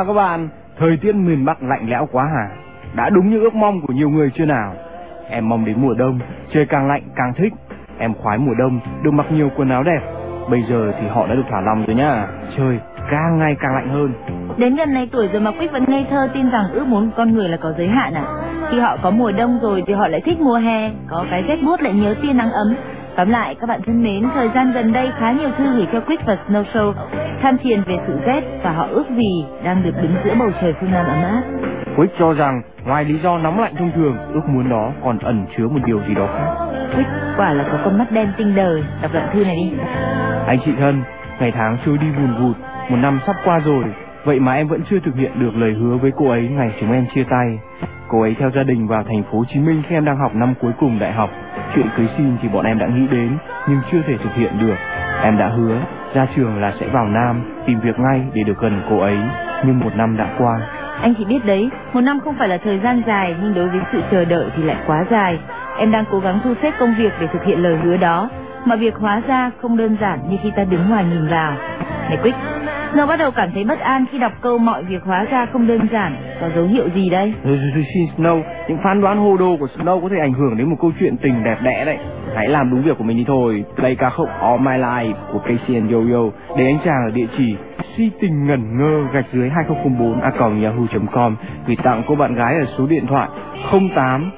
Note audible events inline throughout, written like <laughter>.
nào các bạn? Thời tiết miền Bắc lạnh lẽo quá hả? Đã đúng như ước mong của nhiều người chưa nào? Em mong đến mùa đông, trời càng lạnh càng thích. Em khoái mùa đông, được mặc nhiều quần áo đẹp. Bây giờ thì họ đã được thả lòng rồi nhá. Trời càng ngày càng lạnh hơn. Đến gần này tuổi rồi mà Quýt vẫn ngây thơ tin rằng ước muốn con người là có giới hạn à? Khi họ có mùa đông rồi thì họ lại thích mùa hè, có cái rét buốt lại nhớ tia nắng ấm. Tóm lại các bạn thân mến, thời gian gần đây khá nhiều thư gửi cho Quýt và Snow Show than phiền về sự rét và họ ước gì đang được đứng giữa bầu trời phương Nam ấm áp. Quýt cho rằng ngoài lý do nóng lạnh thông thường, ước muốn đó còn ẩn chứa một điều gì đó khác. Quýt quả là có con mắt đen tinh đời, đọc đoạn thư này đi. Anh chị thân, ngày tháng trôi đi vùn vụt, một năm sắp qua rồi, vậy mà em vẫn chưa thực hiện được lời hứa với cô ấy ngày chúng em chia tay. Cô ấy theo gia đình vào thành phố Hồ Chí Minh khi em đang học năm cuối cùng đại học. Chuyện cưới xin thì bọn em đã nghĩ đến nhưng chưa thể thực hiện được. Em đã hứa ra trường là sẽ vào Nam tìm việc ngay để được gần cô ấy, nhưng một năm đã qua. Anh chỉ biết đấy, một năm không phải là thời gian dài nhưng đối với sự chờ đợi thì lại quá dài. Em đang cố gắng thu xếp công việc để thực hiện lời hứa đó, mà việc hóa ra không đơn giản như khi ta đứng ngoài nhìn vào. Này Quick, Snow bắt đầu cảm thấy bất an khi đọc câu mọi việc hóa ra không đơn giản. Có dấu hiệu gì đây? Xin Snow, những phán đoán hồ đồ của Snow có thể ảnh hưởng đến một câu chuyện tình đẹp đẽ đấy. Hãy làm đúng việc của mình đi thôi. Play ca khúc All My Life của Casey and Yo-Yo để anh chàng ở địa chỉ si tình ngẩn ngơ gạch dưới 2004 a yahoo.com gửi tặng cô bạn gái ở số điện thoại 08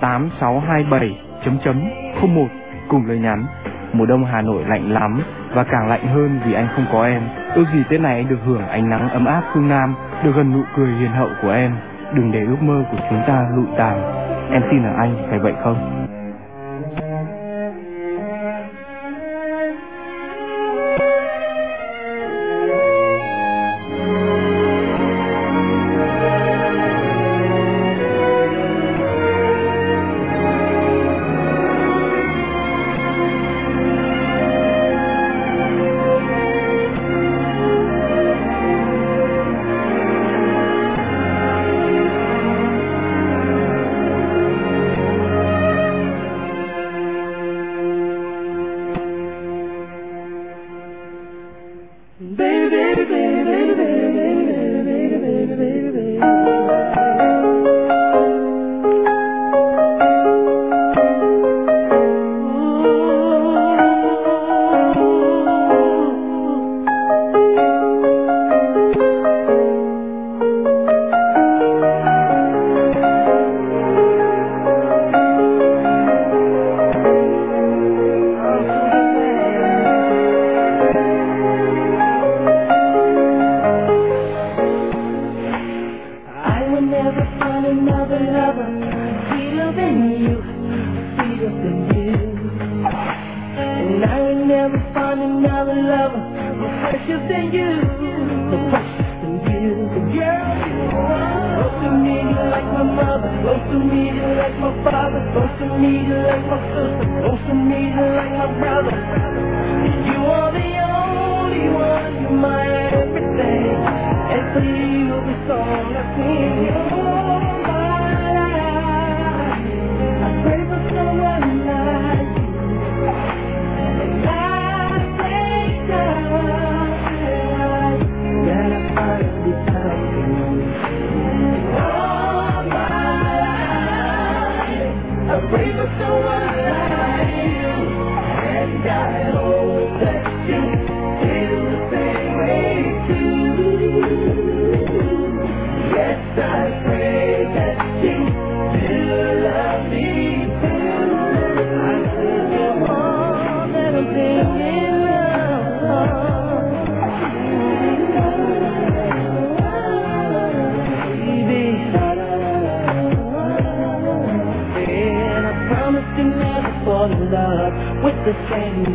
8627 chấm chấm 01 cùng lời nhắn mùa đông Hà Nội lạnh lắm và càng lạnh hơn vì anh không có em. Ước gì Tết này anh được hưởng ánh nắng ấm áp phương Nam, được gần nụ cười hiền hậu của em. Đừng để ước mơ của chúng ta lụi tàn. Em tin là anh phải vậy không?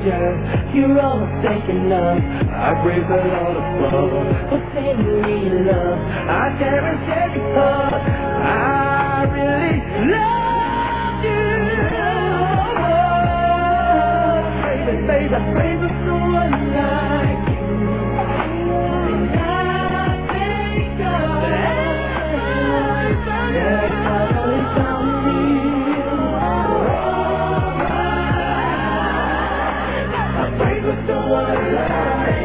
You're all I'm thinking of I breathe it all above But say me love I never said before I really love you Baby, baby, baby, so alive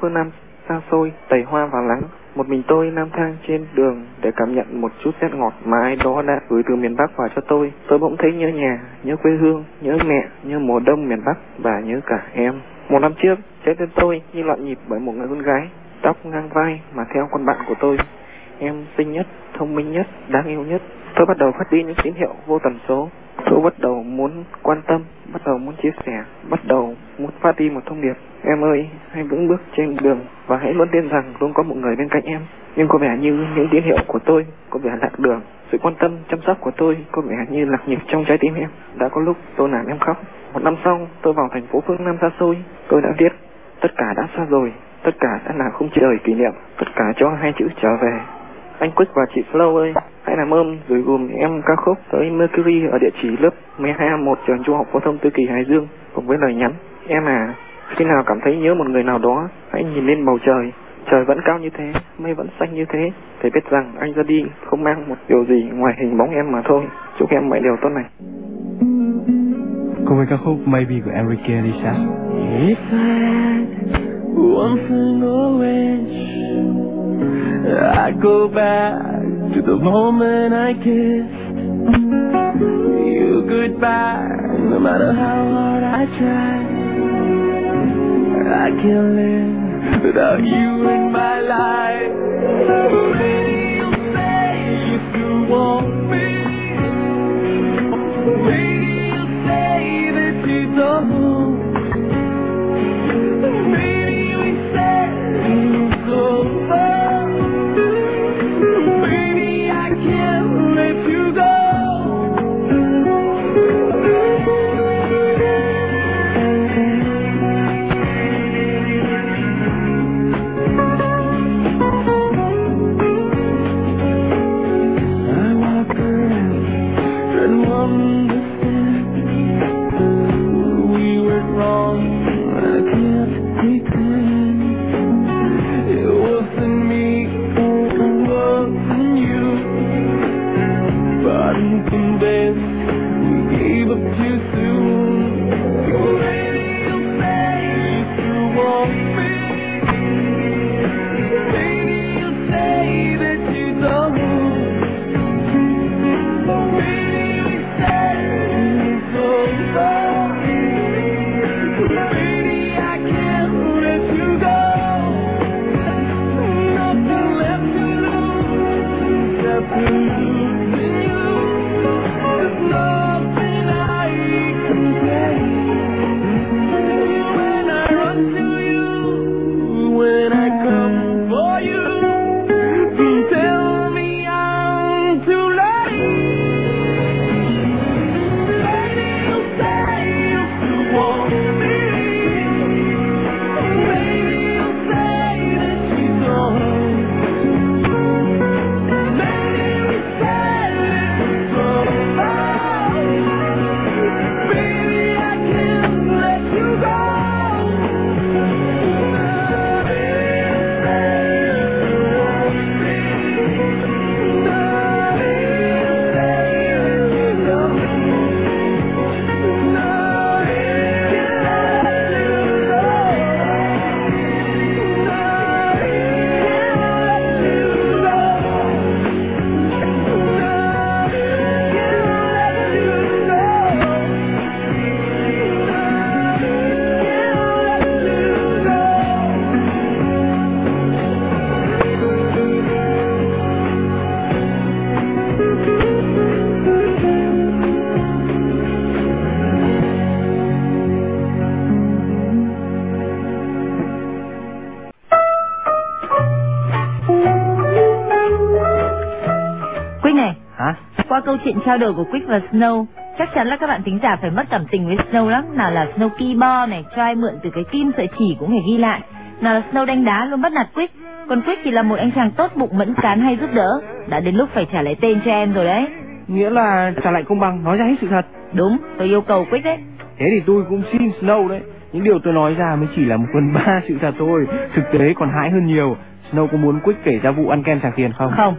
phương Nam xa xôi, tẩy hoa và lắng. Một mình tôi nam thang trên đường để cảm nhận một chút rét ngọt mà ai đó đã gửi từ miền Bắc vào cho tôi. Tôi bỗng thấy nhớ nhà, nhớ quê hương, nhớ mẹ, nhớ mùa đông miền Bắc và nhớ cả em. Một năm trước, trái tim tôi như loạn nhịp bởi một người con gái, tóc ngang vai mà theo con bạn của tôi. Em xinh nhất, thông minh nhất, đáng yêu nhất. Tôi bắt đầu phát đi những tín hiệu vô tần số. Tôi bắt đầu muốn quan tâm, bắt đầu muốn chia sẻ, bắt đầu muốn phát đi một thông điệp. Em ơi, hãy vững bước trên đường và hãy luôn tin rằng luôn có một người bên cạnh em. Nhưng có vẻ như những tín hiệu của tôi có vẻ lạc đường. Sự quan tâm, chăm sóc của tôi có vẻ như lạc nhịp trong trái tim em. Đã có lúc tôi làm em khóc. Một năm sau, tôi vào thành phố phương Nam xa xôi. Tôi đã viết, tất cả đã xa rồi, tất cả đã là không chờ kỷ niệm, tất cả cho hai chữ trở về. Anh Quick và chị Flow ơi, hãy làm ơn gửi gùm em ca khúc tới Mercury ở địa chỉ lớp 12A1 trường trung học phổ thông Tư Kỳ Hải Dương cùng với lời nhắn. Em à, khi nào cảm thấy nhớ một người nào đó, hãy nhìn lên bầu trời. Trời vẫn cao như thế, mây vẫn xanh như thế, để biết rằng anh ra đi không mang một điều gì ngoài hình bóng em mà thôi. Chúc em mọi điều tốt này. Cùng với ca khúc Maybe của Enrique Iglesias. If I had one I'd go back to the moment I kissed you goodbye, no matter how hard I try. I can't live without you in my life. Say if you want me. Maybe chuyện trao đổi của Quick và Snow, chắc chắn là các bạn tính giả phải mất cảm tình với Snow lắm. Nào là Snow keyboard này, cho ai mượn từ cái kim sợi chỉ cũng phải ghi lại. Nào là Snow đánh đá luôn bắt nạt Quick. Còn Quick thì là một anh chàng tốt bụng mẫn cán hay giúp đỡ. Đã đến lúc phải trả lại tên cho em rồi đấy. Nghĩa là trả lại công bằng, nói ra hết sự thật. Đúng, tôi yêu cầu Quick đấy. Thế thì tôi cũng xin Snow đấy. Những điều tôi nói ra mới chỉ là một phần ba <laughs> sự thật thôi. Thực tế còn hãi hơn nhiều. Snow có muốn Quick kể ra vụ ăn kem trả tiền không? Không,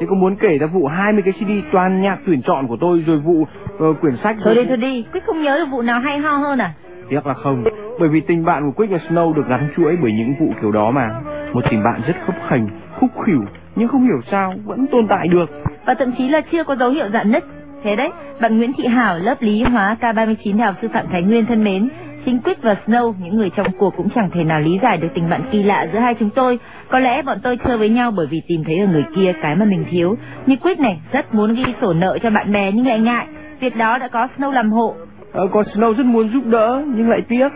Thế có muốn kể ra vụ 20 cái CD toàn nhạc tuyển chọn của tôi rồi vụ ờ, quyển sách thôi đi thôi đi. Quick không nhớ được vụ nào hay ho hơn à? Tiếc là không, bởi vì tình bạn của Quick và Snow được gắn chuỗi bởi những vụ kiểu đó mà. Một tình bạn rất khấp khành, khúc khỉu, nhưng không hiểu sao vẫn tồn tại được. Và thậm chí là chưa có dấu hiệu dạn nứt. Thế đấy, bạn Nguyễn Thị Hảo, lớp lý hóa K39 Đại học Sư phạm Thái Nguyên thân mến, chính Quick và Snow, những người trong cuộc cũng chẳng thể nào lý giải được tình bạn kỳ lạ giữa hai chúng tôi. Có lẽ bọn tôi chơi với nhau bởi vì tìm thấy ở người kia cái mà mình thiếu. Như Quick này, rất muốn ghi sổ nợ cho bạn bè nhưng lại ngại. Việc đó đã có Snow làm hộ. Ờ, còn Snow rất muốn giúp đỡ nhưng lại tiếc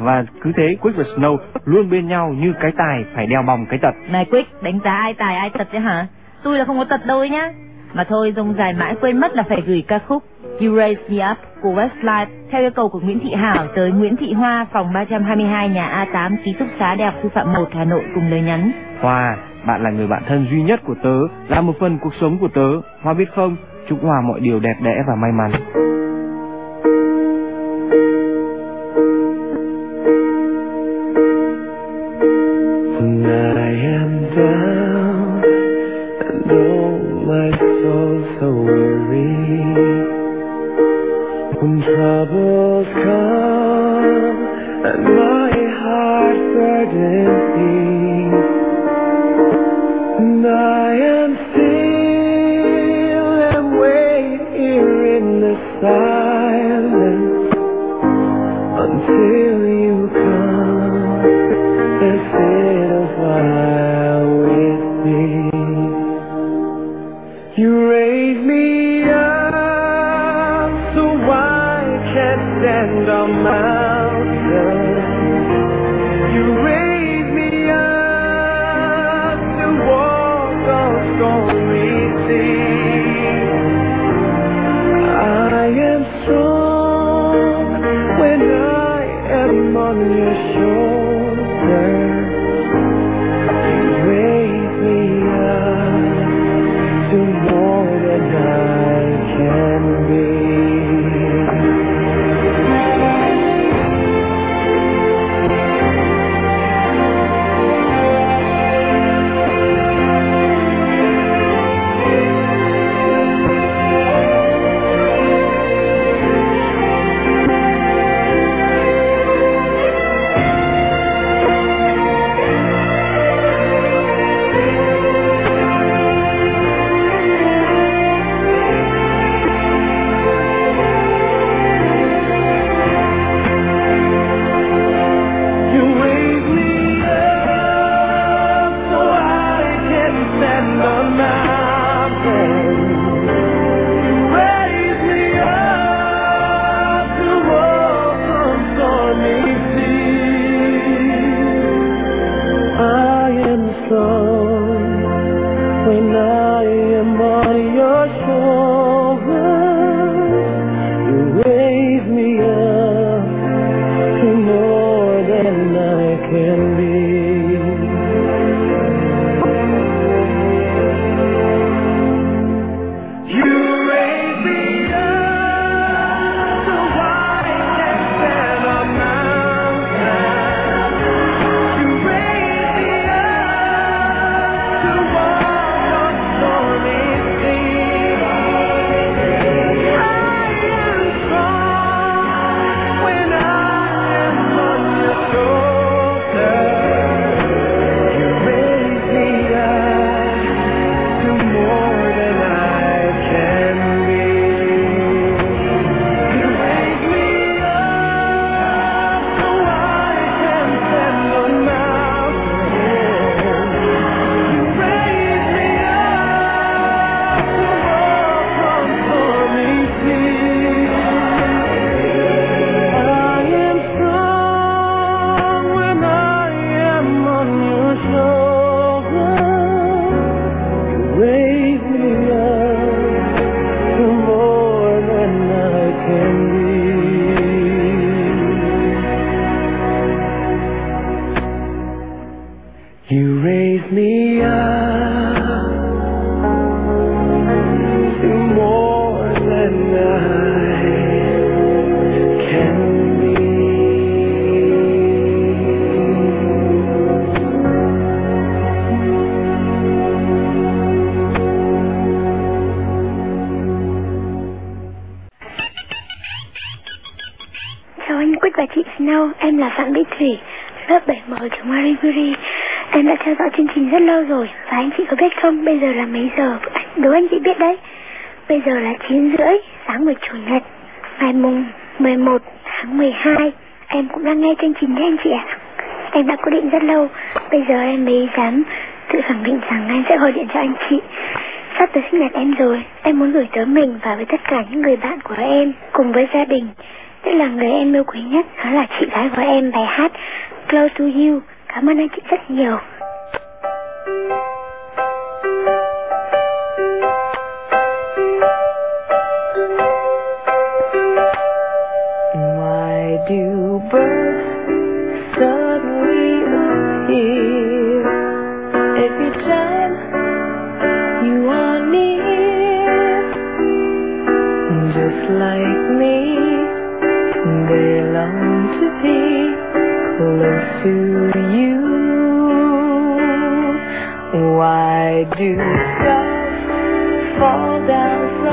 và cứ thế Quick và Snow luôn bên nhau như cái tài phải đeo bòng cái tật. Này Quick, đánh giá ai tài ai tật đấy hả? Tôi là không có tật đâu ấy nhá. Mà thôi, dùng dài mãi quên mất là phải gửi ca khúc You Raise Me Up của Westlife theo yêu cầu của Nguyễn Thị Hảo tới Nguyễn Thị Hoa, phòng 322 nhà A8, ký túc xá Đại học Sư phạm 1 Hà Nội cùng lời nhắn. Hoa, bạn là người bạn thân duy nhất của tớ, là một phần cuộc sống của tớ. Hoa biết không, chúc Hoa mọi điều đẹp đẽ và may mắn. raise me up to more than I can Chào anh Quýt và chị Snow, em là Phạm Bích Thủy, lớp 7M trường Marie Curie. Em đã theo dõi chương trình rất lâu rồi và anh chị có biết không, bây giờ là mấy giờ? Đố anh chị biết đấy. Bây giờ là 9 rưỡi sáng buổi chủ nhật, ngày mùng 11 tháng 12. Em cũng đang nghe chương trình đấy anh chị ạ. Em đã quyết định rất lâu, bây giờ em mới dám tự khẳng định rằng em sẽ gọi điện cho anh chị. Sắp tới sinh nhật em rồi, em muốn gửi tới mình và với tất cả những người bạn của em cùng với gia đình. tức là người em yêu quý nhất, đó là chị gái của em bài hát Close to You. Cảm ơn anh chị rất nhiều. Why do birds suddenly appear every time you are near? Just like me, they long to be close to you. Why do stars fall down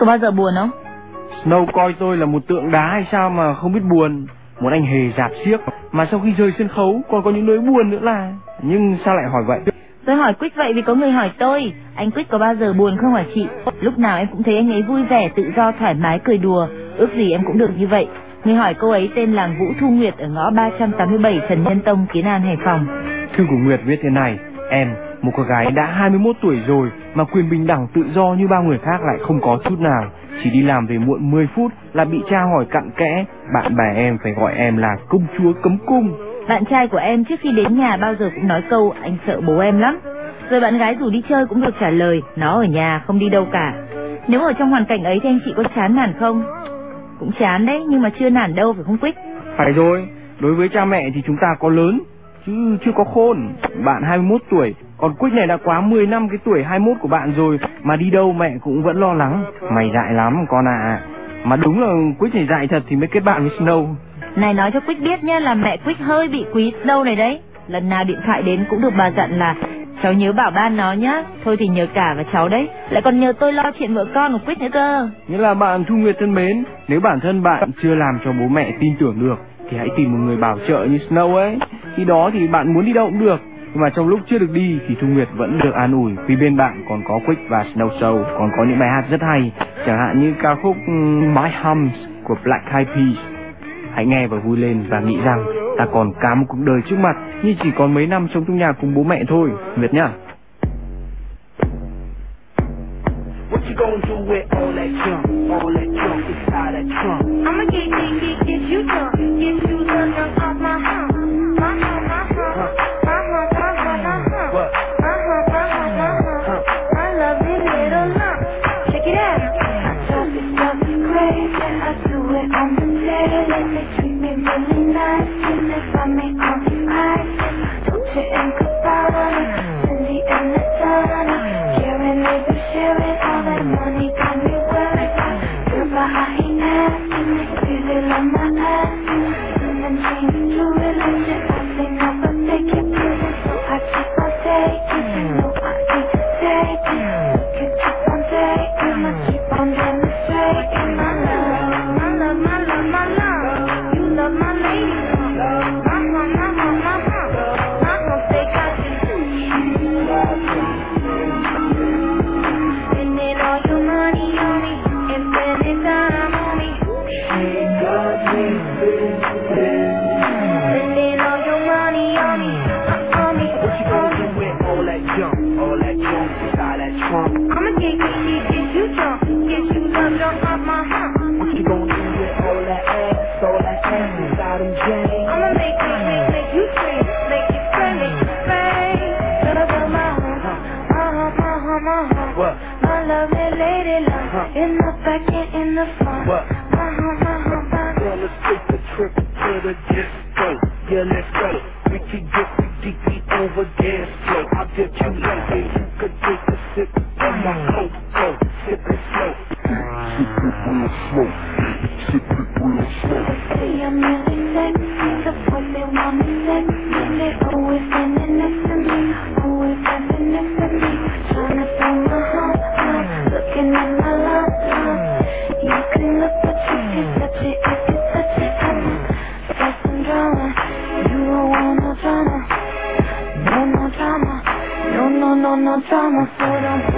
có bao giờ buồn không? Snow coi tôi là một tượng đá hay sao mà không biết buồn? Một anh hề dạp xiếc Mà sau khi rời sân khấu còn có những nỗi buồn nữa là. Nhưng sao lại hỏi vậy? Tôi hỏi Quyết vậy vì có người hỏi tôi. Anh Quyết có bao giờ buồn không hả chị? Lúc nào em cũng thấy anh ấy vui vẻ, tự do, thoải mái, cười đùa. Ước gì em cũng được như vậy. Người hỏi cô ấy tên là Vũ Thu Nguyệt ở ngõ 387 Trần Nhân Tông, Kiến An, Hải Phòng. Thư của Nguyệt viết thế này Em, một cô gái đã 21 tuổi rồi mà quyền bình đẳng tự do như bao người khác lại không có chút nào. Chỉ đi làm về muộn 10 phút là bị cha hỏi cặn kẽ, bạn bè em phải gọi em là công chúa cấm cung. Bạn trai của em trước khi đến nhà bao giờ cũng nói câu anh sợ bố em lắm. Rồi bạn gái dù đi chơi cũng được trả lời, nó ở nhà không đi đâu cả. Nếu ở trong hoàn cảnh ấy thì anh chị có chán nản không? Cũng chán đấy, nhưng mà chưa nản đâu phải không Quýt? Phải rồi, đối với cha mẹ thì chúng ta có lớn, chứ chưa có khôn. Bạn 21 tuổi còn Quýt này đã quá 10 năm cái tuổi 21 của bạn rồi Mà đi đâu mẹ cũng vẫn lo lắng. Mày dại lắm con ạ. À. Mà đúng là Quýt này dại thật thì mới kết bạn với Snow. Này nói cho Quýt biết nhá là mẹ Quýt hơi bị quý Snow này đấy. Lần nào điện thoại đến cũng được bà dặn là Cháu nhớ bảo ban nó nhá Thôi thì nhờ cả và cháu đấy. Lại còn nhờ tôi lo chuyện vợ con của Quýt nữa cơ. Như là bạn Thu Nguyệt thân mến. Nếu bản thân bạn chưa làm cho bố mẹ tin tưởng được Thì hãy tìm một người bảo trợ như Snow ấy. Khi đó thì bạn muốn đi đâu cũng được. Mà trong lúc chưa được đi thì Thu Nguyệt vẫn được an ủi vì bên bạn còn có Quick và Snow Show, còn có những bài hát rất hay, chẳng hạn như ca khúc My Hums của Black Eyed Peas. Hãy nghe và vui lên và nghĩ rằng ta còn cả một cuộc đời trước mặt như chỉ còn mấy năm sống trong nhà cùng bố mẹ thôi, Nguyệt nhá. I'ma get, get, get, get you drunk. No, no, no drama, so don't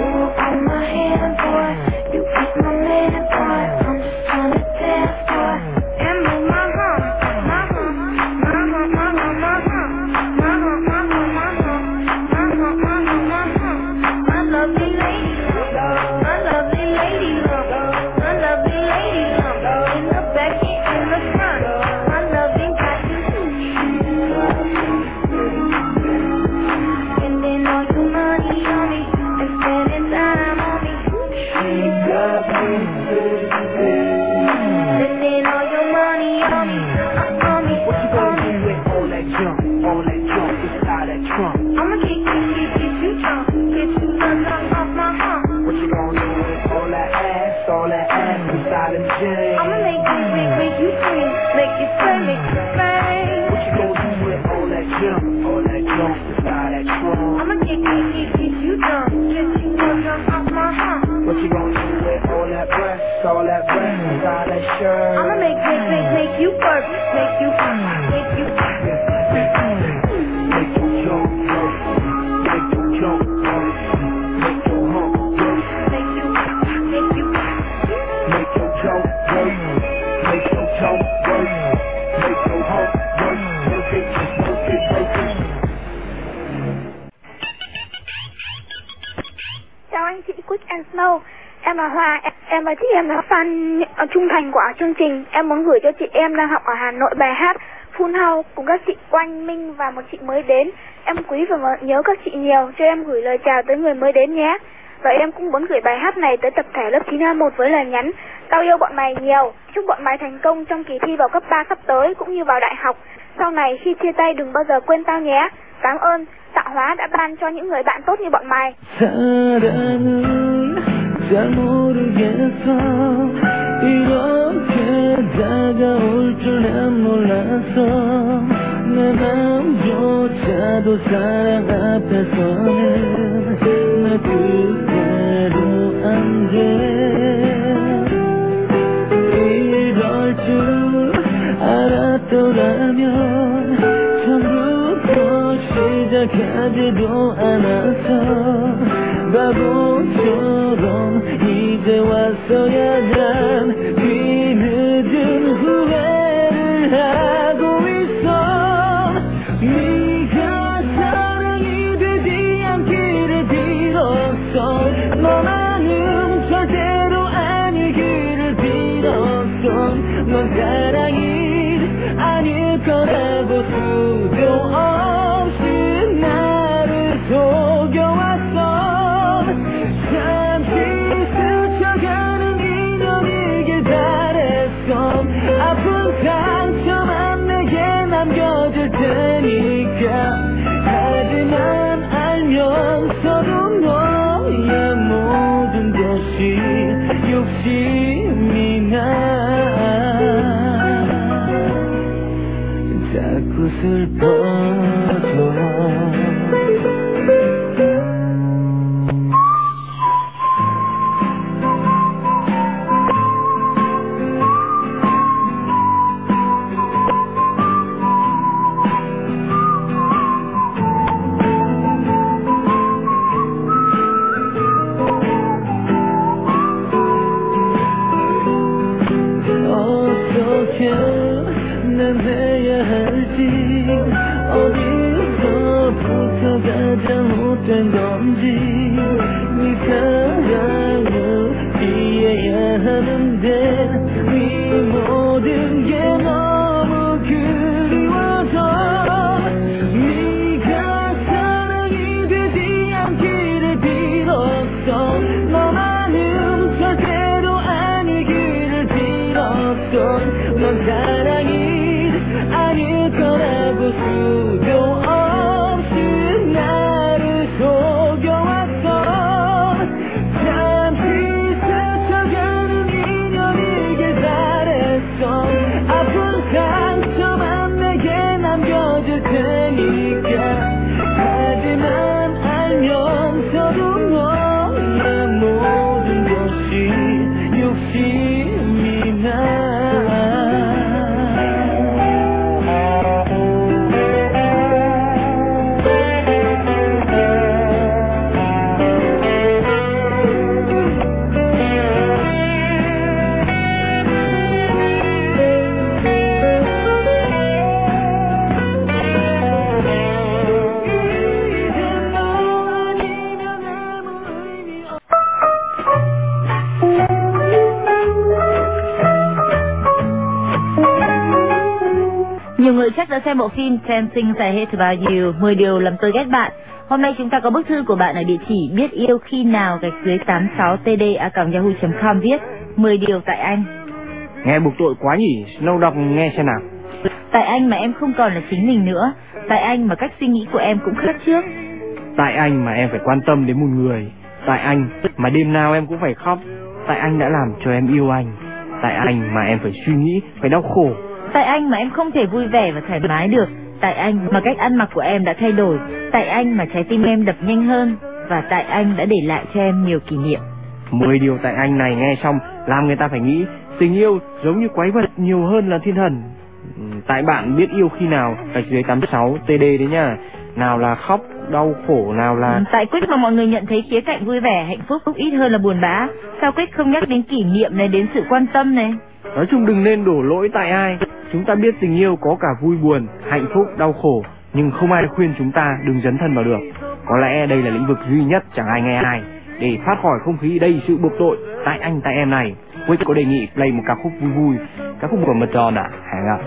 Hoa, em, em là chị em là fan trung thành của chương trình. Em muốn gửi cho chị em đang học ở Hà Nội bài hát Phun Hau cùng các chị Oanh Minh và một chị mới đến. Em quý và nhớ các chị nhiều, cho em gửi lời chào tới người mới đến nhé. Và em cũng muốn gửi bài hát này tới tập thể lớp 9A1 với lời nhắn Tao yêu bọn mày nhiều, chúc bọn mày thành công trong kỳ thi vào cấp 3 sắp tới cũng như vào đại học. Sau này khi chia tay đừng bao giờ quên tao nhé. Cảm ơn, tạo hóa đã ban cho những người bạn tốt như bọn mày. 잘 모르겠어. 이렇게 다가올 줄난 몰랐어. 내 맘조차도 사랑 앞에서는 나 그대로 안돼. 이럴 줄 알았더라면 처음부터 시작하지도 않았어. 바보처럼 我走远。 하는데 네 모든 게 너무 그 xem bộ phim Ten Things I Hate About You, 10 điều làm tôi ghét bạn. Hôm nay chúng ta có bức thư của bạn ở địa chỉ biết yêu khi nào gạch dưới 86td@yahoo.com viết 10 điều tại anh. Nghe buộc tội quá nhỉ, Snow đọc nghe xem nào. Tại anh mà em không còn là chính mình nữa. Tại anh mà cách suy nghĩ của em cũng khác trước. Tại anh mà em phải quan tâm đến một người. Tại anh mà đêm nào em cũng phải khóc. Tại anh đã làm cho em yêu anh. Tại anh mà em phải suy nghĩ, phải đau khổ. Tại anh mà em không thể vui vẻ và thoải mái được. Tại anh mà cách ăn mặc của em đã thay đổi. Tại anh mà trái tim em đập nhanh hơn. Và tại anh đã để lại cho em nhiều kỷ niệm. 10 điều tại anh này nghe xong làm người ta phải nghĩ tình yêu giống như quái vật nhiều hơn là thiên thần. Tại bạn biết yêu khi nào gạch dưới 86 TD đấy nhá. Nào là khóc, đau khổ, nào là Tại Quyết mà mọi người nhận thấy khía cạnh vui vẻ, hạnh phúc ít hơn là buồn bã. Sao Quyết không nhắc đến kỷ niệm này, đến sự quan tâm này? Nói chung đừng nên đổ lỗi tại ai. Chúng ta biết tình yêu có cả vui buồn, hạnh phúc, đau khổ, nhưng không ai khuyên chúng ta đừng dấn thân vào được. Có lẽ đây là lĩnh vực duy nhất chẳng ai nghe ai. Để thoát khỏi không khí đầy sự buộc tội tại anh tại em này, Wick có đề nghị play một ca khúc vui vui, ca khúc của Madonna, hàng ạ.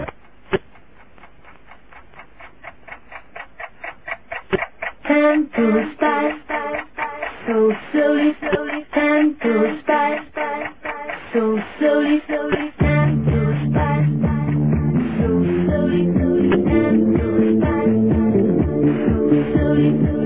Time to start, so slowly, slowly, time to start, so slowly, slowly. Thank you.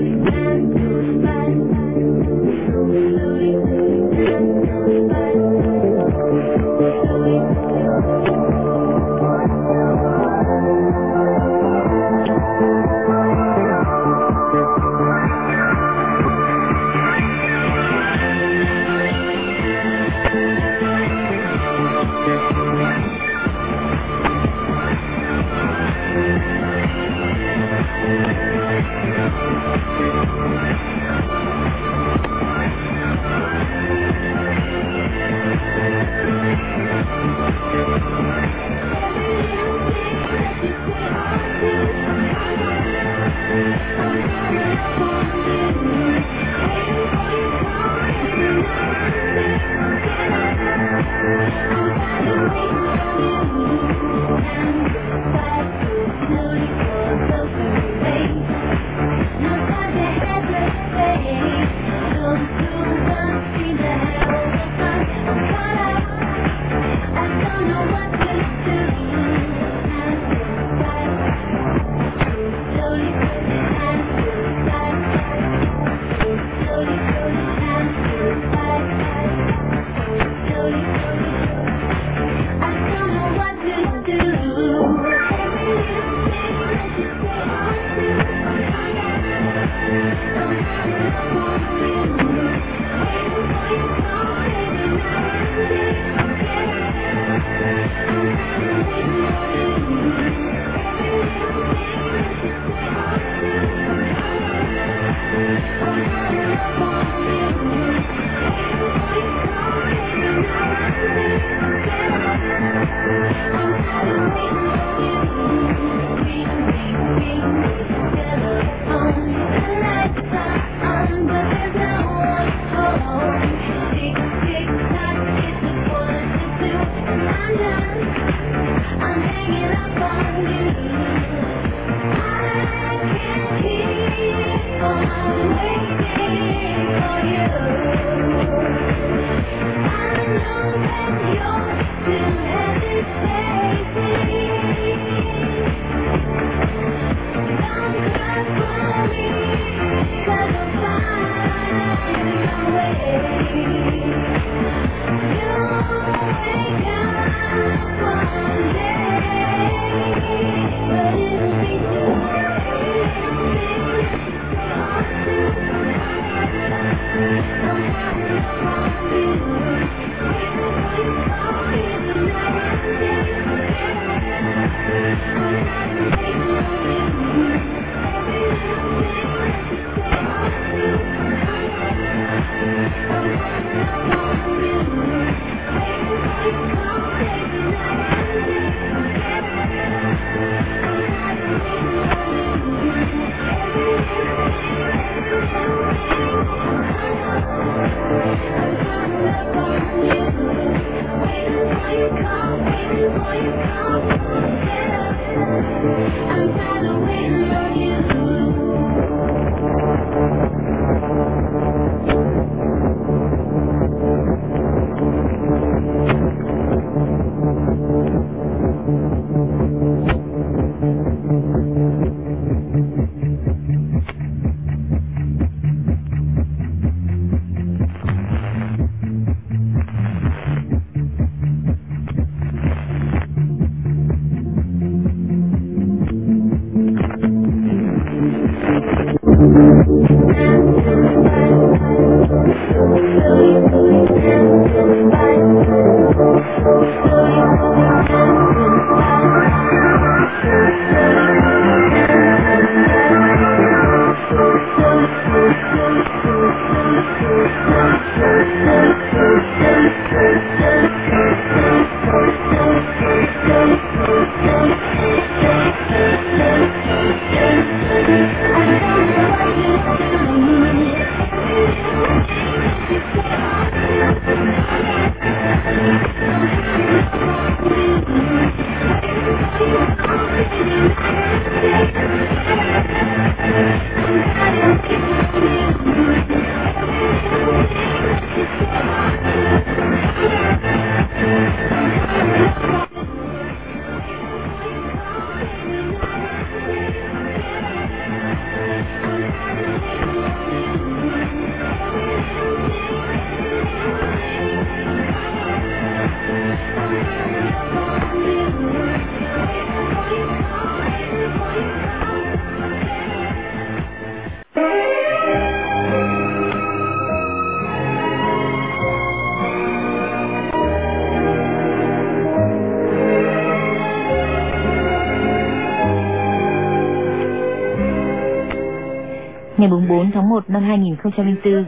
1 năm 2004,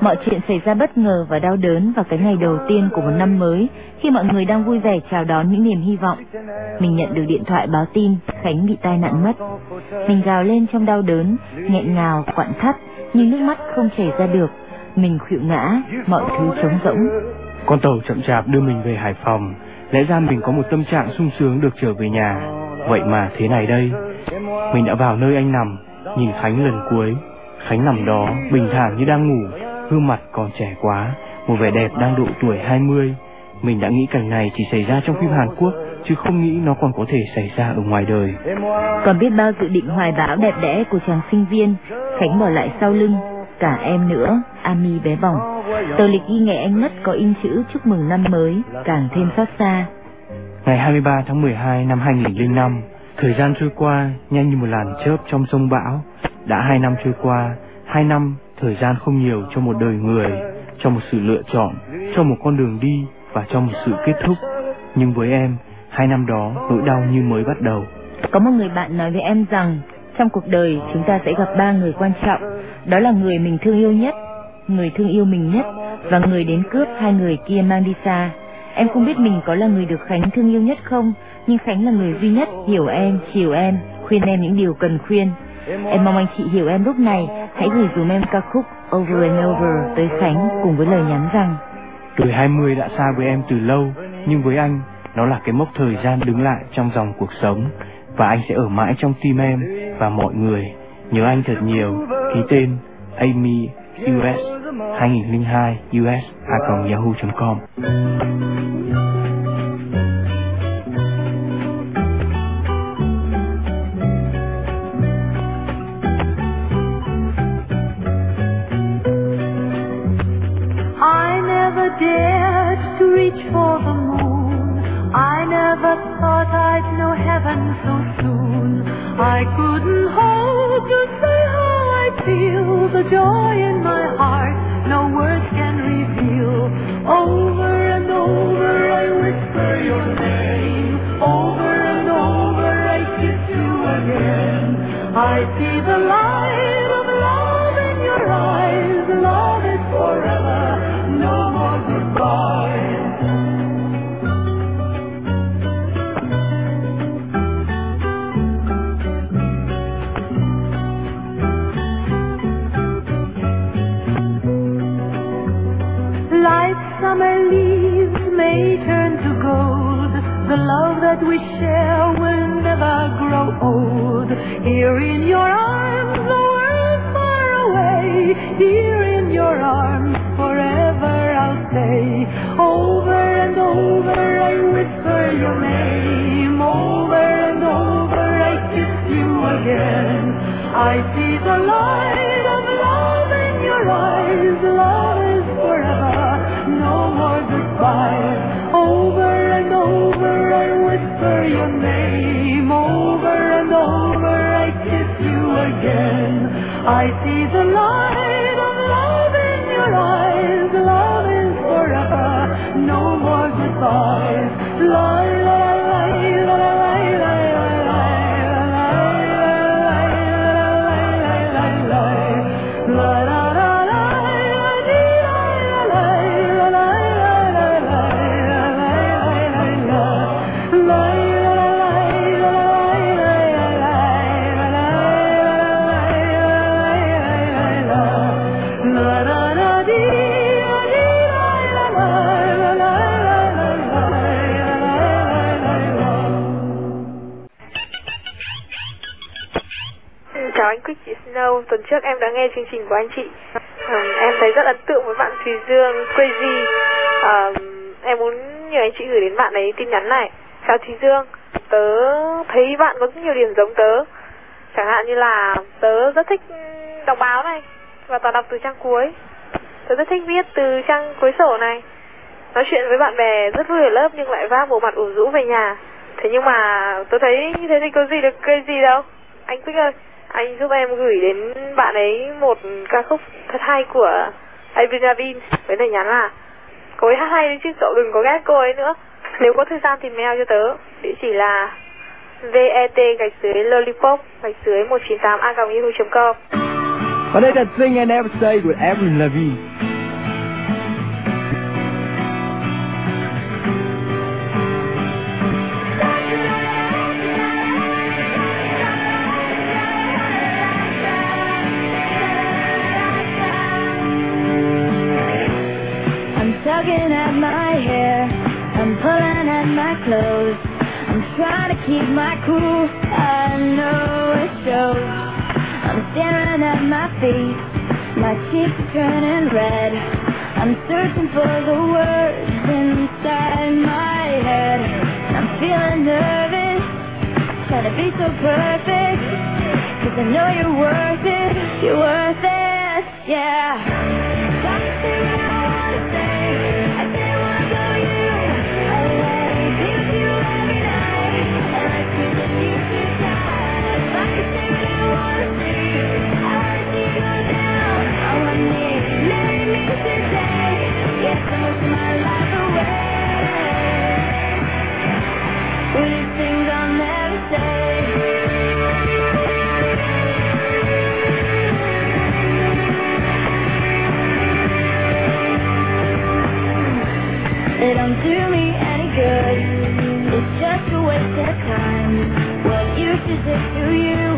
mọi chuyện xảy ra bất ngờ và đau đớn vào cái ngày đầu tiên của một năm mới khi mọi người đang vui vẻ chào đón những niềm hy vọng. Mình nhận được điện thoại báo tin Khánh bị tai nạn mất. Mình gào lên trong đau đớn, nghẹn ngào, quặn thắt, nhưng nước mắt không chảy ra được. Mình khuỵu ngã, mọi thứ trống rỗng. Con tàu chậm chạp đưa mình về Hải Phòng. Lẽ ra mình có một tâm trạng sung sướng được trở về nhà. Vậy mà thế này đây. Mình đã vào nơi anh nằm, nhìn Khánh lần cuối. Khánh nằm đó, bình thản như đang ngủ, gương mặt còn trẻ quá, một vẻ đẹp đang độ tuổi 20. Mình đã nghĩ cảnh này chỉ xảy ra trong phim Hàn Quốc, chứ không nghĩ nó còn có thể xảy ra ở ngoài đời. Còn biết bao dự định hoài bão đẹp đẽ của chàng sinh viên, Khánh bỏ lại sau lưng, cả em nữa, Ami bé bỏng. Tờ lịch ghi ngày anh mất có in chữ chúc mừng năm mới, càng thêm xót xa. Ngày 23 tháng 12 năm 2005, thời gian trôi qua nhanh như một làn chớp trong sông bão. Đã hai năm trôi qua, hai năm thời gian không nhiều cho một đời người, cho một sự lựa chọn, cho một con đường đi và cho một sự kết thúc. Nhưng với em, hai năm đó nỗi đau như mới bắt đầu. Có một người bạn nói với em rằng, trong cuộc đời chúng ta sẽ gặp ba người quan trọng, đó là người mình thương yêu nhất, người thương yêu mình nhất và người đến cướp hai người kia mang đi xa. Em không biết mình có là người được Khánh thương yêu nhất không, nhưng Khánh là người duy nhất hiểu em, chiều em, khuyên em những điều cần khuyên. Em mong anh chị hiểu em lúc này, hãy gửi dùm em ca khúc Over and Over tới Khánh cùng với lời nhắn rằng Tuổi 20 đã xa với em từ lâu, nhưng với anh, nó là cái mốc thời gian đứng lại trong dòng cuộc sống. Và anh sẽ ở mãi trong tim em và mọi người. Nhớ anh thật nhiều. Ký tên Amy US 2002 US a yahoo.com dared to reach for the moon. I never thought I'd know heaven so soon. I couldn't hope to say how I feel. The joy in my heart, no words can reveal. Over and over I whisper your name. Over and over I kiss you again. I see the light share will never grow old. Here in your arms, the world's far away. Here in your arms, forever I'll stay. Over and over I whisper your name. Over and over I kiss you again. I see the light whisper your name. Over and over I kiss you again. I see the light chị tuần trước em đã nghe chương trình của anh chị. Um, Em thấy rất ấn tượng với bạn Thùy Dương, Crazy. Um, Em muốn nhờ anh chị gửi đến bạn ấy tin nhắn này. Chào Thùy Dương, tớ thấy bạn có nhiều điểm giống tớ. Chẳng hạn như là tớ rất thích đọc báo này Và toàn đọc từ trang cuối. Tớ rất thích viết từ trang cuối sổ này. Nói chuyện với bạn bè rất vui ở lớp nhưng lại vác bộ mặt ủ rũ về nhà. Thế nhưng mà tớ thấy như thế thì có gì được crazy đâu. Anh Quýt ơi anh giúp em gửi đến bạn ấy một ca khúc thật hay của Avril Lavigne với lời nhắn là, cô ấy hát hay đấy chứ, cậu đừng có ghét cô ấy nữa. Nếu có thời gian thì mail cho tớ. Địa chỉ là vet gạch dưới lollipop, gạch dưới 198 a com. Và đây là Sing and Ever Stay with Avril Lavigne. trying to keep my cool. I know it shows. I'm staring at my feet. My cheeks are turning red. I'm searching for the words inside my head. I'm feeling nervous. Trying to be so perfect. Cause I know you're worth it. You're worth it. Yeah. is it to you?